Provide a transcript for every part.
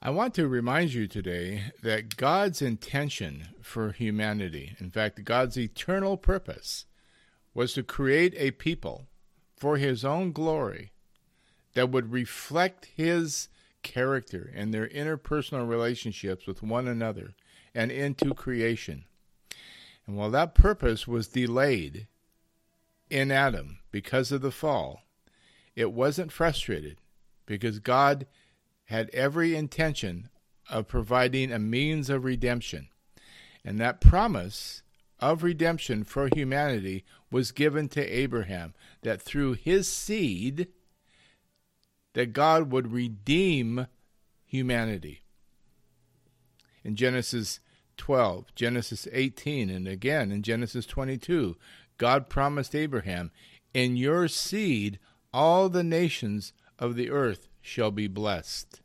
I want to remind you today that God's intention for humanity, in fact, God's eternal purpose, was to create a people for His own glory that would reflect His character and their interpersonal relationships with one another and into creation. And while that purpose was delayed in Adam because of the fall, it wasn't frustrated because God had every intention of providing a means of redemption. And that promise of redemption for humanity was given to Abraham that through his seed that God would redeem humanity. In Genesis 12, Genesis 18, and again in Genesis 22, God promised Abraham, In your seed all the nations of the earth shall be blessed.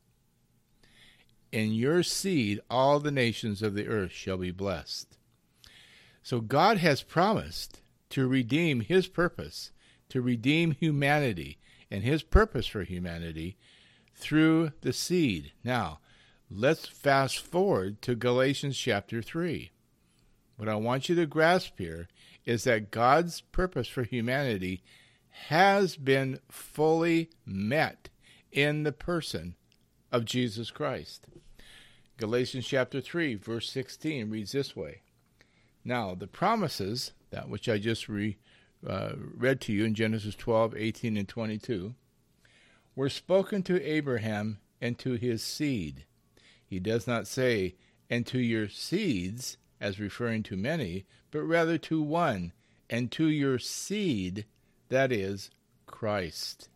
In your seed all the nations of the earth shall be blessed. So God has promised to redeem his purpose, to redeem humanity and his purpose for humanity through the seed. Now, let's fast forward to Galatians chapter 3. What I want you to grasp here is that God's purpose for humanity has been fully met in the person of Jesus Christ. Galatians chapter 3, verse 16 reads this way Now, the promises, that which I just re, uh, read to you in Genesis 12, 18, and 22, were spoken to Abraham and to his seed. He does not say, and to your seeds, as referring to many, but rather to one, and to your seed, that is, Christ.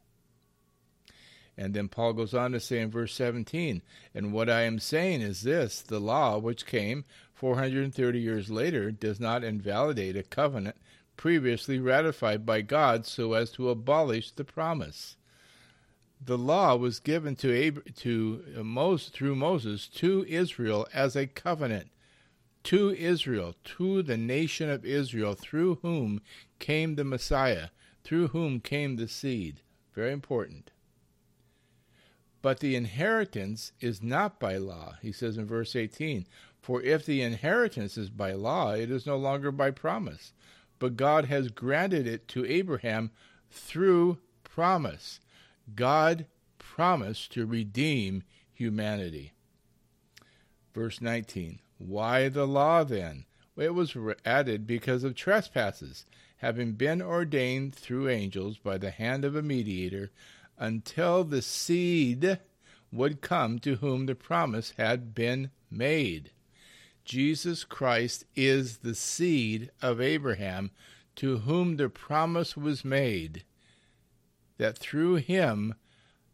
And then Paul goes on to say in verse 17, And what I am saying is this the law, which came 430 years later, does not invalidate a covenant previously ratified by God so as to abolish the promise. The law was given to, Ab- to Moses, through Moses to Israel as a covenant to Israel, to the nation of Israel, through whom came the Messiah, through whom came the seed. Very important. But the inheritance is not by law, he says in verse 18. For if the inheritance is by law, it is no longer by promise. But God has granted it to Abraham through promise. God promised to redeem humanity. Verse 19 why the law then? It was added because of trespasses, having been ordained through angels by the hand of a mediator, until the seed would come to whom the promise had been made. Jesus Christ is the seed of Abraham, to whom the promise was made, that through him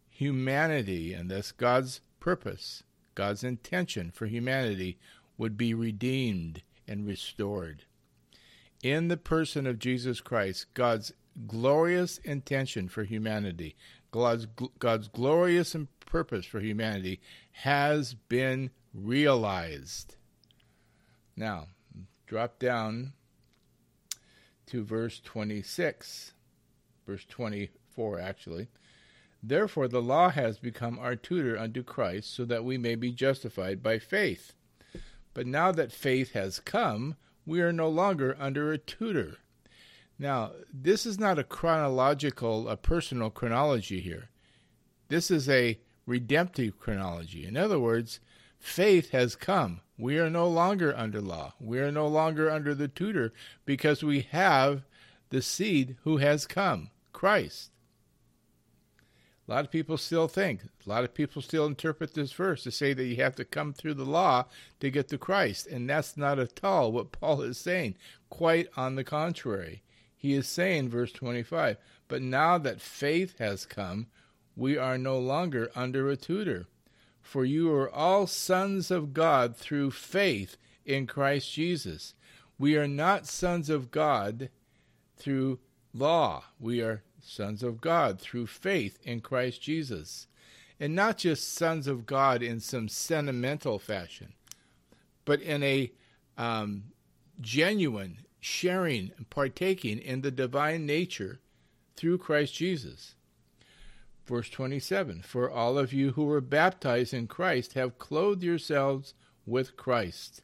humanity, and thus God's purpose, God's intention for humanity, would be redeemed and restored. In the person of Jesus Christ, God's glorious intention for humanity, God's, God's glorious and purpose for humanity has been realized. Now, drop down to verse 26, verse 24 actually. Therefore, the law has become our tutor unto Christ, so that we may be justified by faith. But now that faith has come, we are no longer under a tutor. Now, this is not a chronological, a personal chronology here. This is a redemptive chronology. In other words, faith has come. We are no longer under law. We are no longer under the tutor because we have the seed who has come, Christ. A lot of people still think, a lot of people still interpret this verse to say that you have to come through the law to get to Christ. And that's not at all what Paul is saying. Quite on the contrary. He is saying, verse 25, but now that faith has come, we are no longer under a tutor. For you are all sons of God through faith in Christ Jesus. We are not sons of God through law. We are sons of God through faith in Christ Jesus. And not just sons of God in some sentimental fashion, but in a um, genuine sharing and partaking in the divine nature through Christ Jesus. Verse 27 For all of you who were baptized in Christ have clothed yourselves with Christ.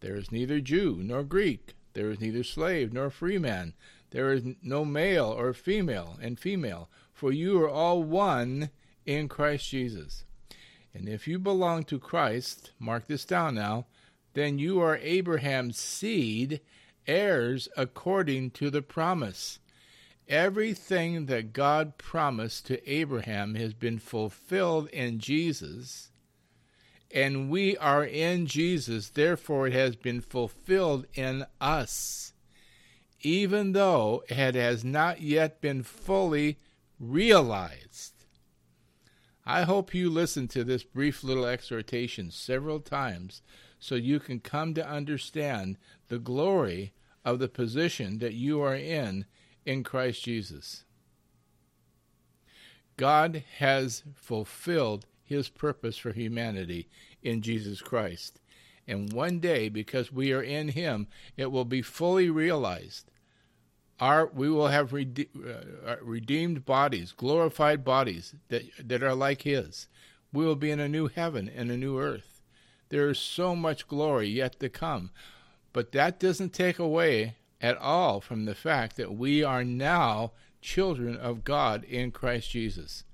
There is neither Jew nor Greek, there is neither slave nor free man, there is no male or female and female, for you are all one in Christ Jesus. And if you belong to Christ, mark this down now, then you are Abraham's seed, heirs according to the promise. Everything that God promised to Abraham has been fulfilled in Jesus, and we are in Jesus, therefore it has been fulfilled in us, even though it has not yet been fully realized. I hope you listen to this brief little exhortation several times so you can come to understand the glory of the position that you are in in Christ Jesus. God has fulfilled his purpose for humanity in Jesus Christ. And one day, because we are in him, it will be fully realized. Our, we will have rede- uh, redeemed bodies, glorified bodies that, that are like his. We will be in a new heaven and a new earth. There is so much glory yet to come. But that doesn't take away at all from the fact that we are now children of God in Christ Jesus.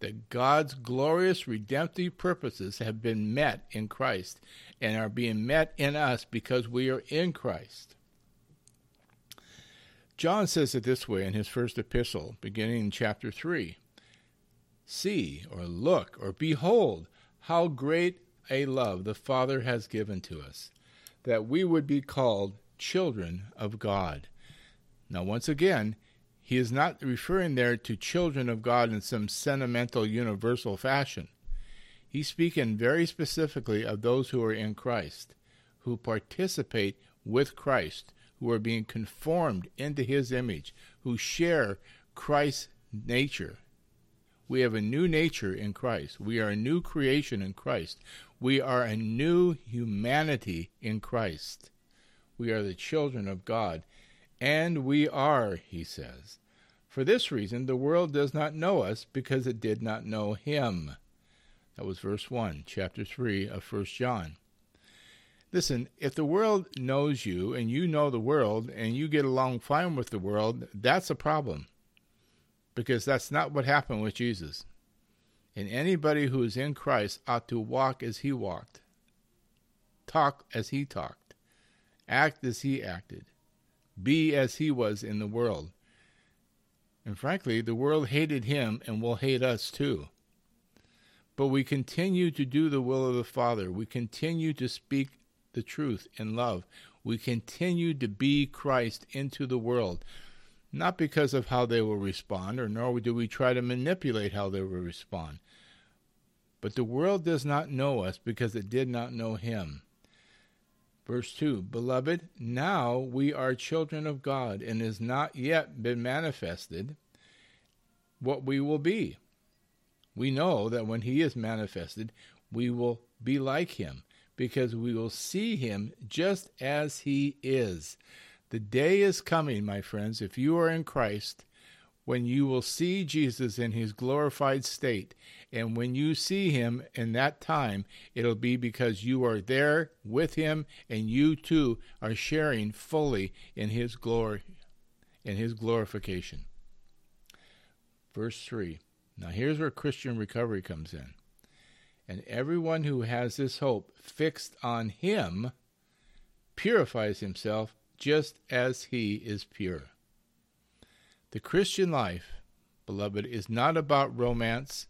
That God's glorious redemptive purposes have been met in Christ and are being met in us because we are in Christ. John says it this way in his first epistle, beginning in chapter 3 See, or look, or behold, how great a love the Father has given to us, that we would be called children of God. Now, once again, he is not referring there to children of God in some sentimental universal fashion. He's speaking very specifically of those who are in Christ, who participate with Christ, who are being conformed into his image, who share Christ's nature. We have a new nature in Christ. We are a new creation in Christ. We are a new humanity in Christ. We are the children of God. And we are, he says. For this reason, the world does not know us because it did not know him. That was verse 1, chapter 3 of 1 John. Listen, if the world knows you and you know the world and you get along fine with the world, that's a problem. Because that's not what happened with Jesus. And anybody who is in Christ ought to walk as he walked, talk as he talked act as he acted, be as he was in the world. And frankly, the world hated him and will hate us too. But we continue to do the will of the Father. We continue to speak the truth in love. We continue to be Christ into the world, not because of how they will respond, or nor do we try to manipulate how they will respond. But the world does not know us because it did not know him. Verse 2 Beloved, now we are children of God, and has not yet been manifested what we will be. We know that when He is manifested, we will be like Him, because we will see Him just as He is. The day is coming, my friends, if you are in Christ, when you will see Jesus in his glorified state. And when you see him in that time, it'll be because you are there with him and you too are sharing fully in his glory, in his glorification. Verse 3. Now here's where Christian recovery comes in. And everyone who has this hope fixed on him purifies himself just as he is pure. The Christian life, beloved, is not about romance,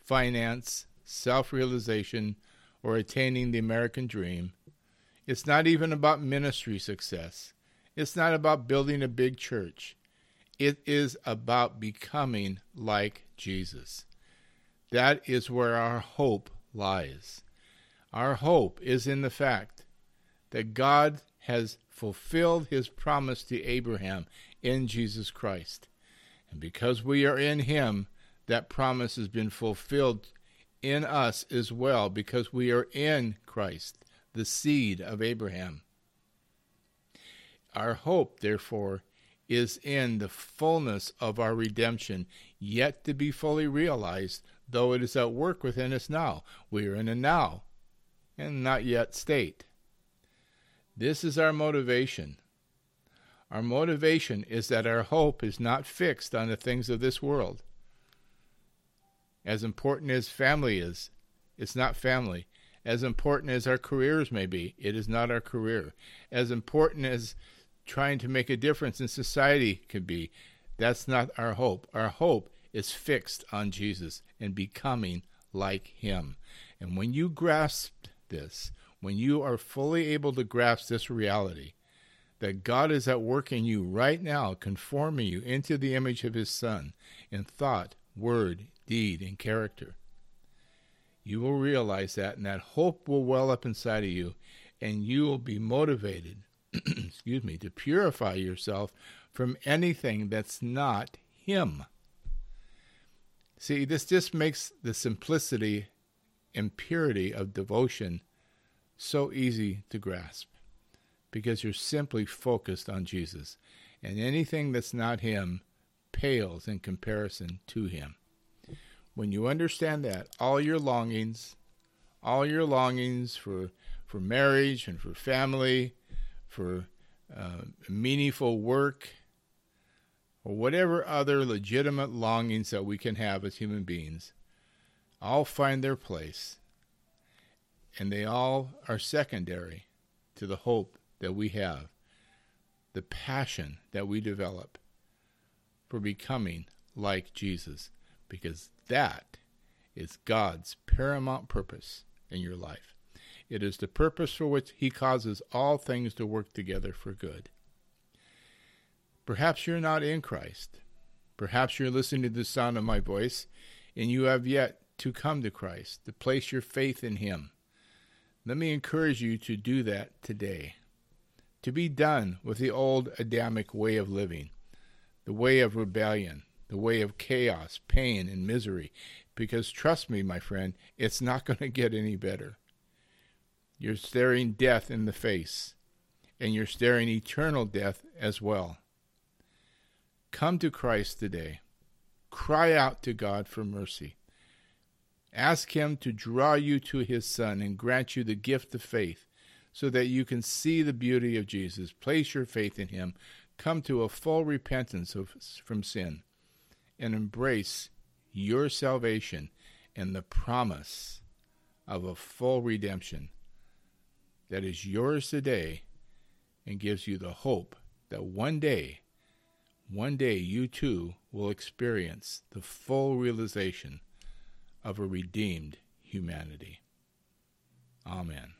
finance, self realization, or attaining the American dream. It's not even about ministry success. It's not about building a big church. It is about becoming like Jesus. That is where our hope lies. Our hope is in the fact that God has fulfilled his promise to Abraham in Jesus Christ. And because we are in him, that promise has been fulfilled in us as well, because we are in Christ, the seed of Abraham. Our hope, therefore, is in the fullness of our redemption, yet to be fully realized, though it is at work within us now. We are in a now and not yet state. This is our motivation. Our motivation is that our hope is not fixed on the things of this world. As important as family is, it's not family. As important as our careers may be, it is not our career. As important as trying to make a difference in society could be, that's not our hope. Our hope is fixed on Jesus and becoming like Him. And when you grasp this, when you are fully able to grasp this reality, that God is at work in you right now, conforming you into the image of His Son in thought, word, deed, and character, you will realize that, and that hope will well up inside of you, and you will be motivated, excuse me, to purify yourself from anything that's not Him. See, this just makes the simplicity and purity of devotion so easy to grasp because you're simply focused on Jesus. And anything that's not Him pales in comparison to Him. When you understand that, all your longings, all your longings for, for marriage and for family, for uh, meaningful work, or whatever other legitimate longings that we can have as human beings, all find their place. And they all are secondary to the hope that we have, the passion that we develop for becoming like Jesus, because that is God's paramount purpose in your life. It is the purpose for which He causes all things to work together for good. Perhaps you're not in Christ. Perhaps you're listening to the sound of my voice and you have yet to come to Christ, to place your faith in Him. Let me encourage you to do that today. To be done with the old Adamic way of living, the way of rebellion, the way of chaos, pain, and misery. Because trust me, my friend, it's not going to get any better. You're staring death in the face, and you're staring eternal death as well. Come to Christ today. Cry out to God for mercy. Ask Him to draw you to His Son and grant you the gift of faith so that you can see the beauty of Jesus. Place your faith in Him. Come to a full repentance of, from sin and embrace your salvation and the promise of a full redemption that is yours today and gives you the hope that one day one day you too will experience the full realization of a redeemed humanity. Amen.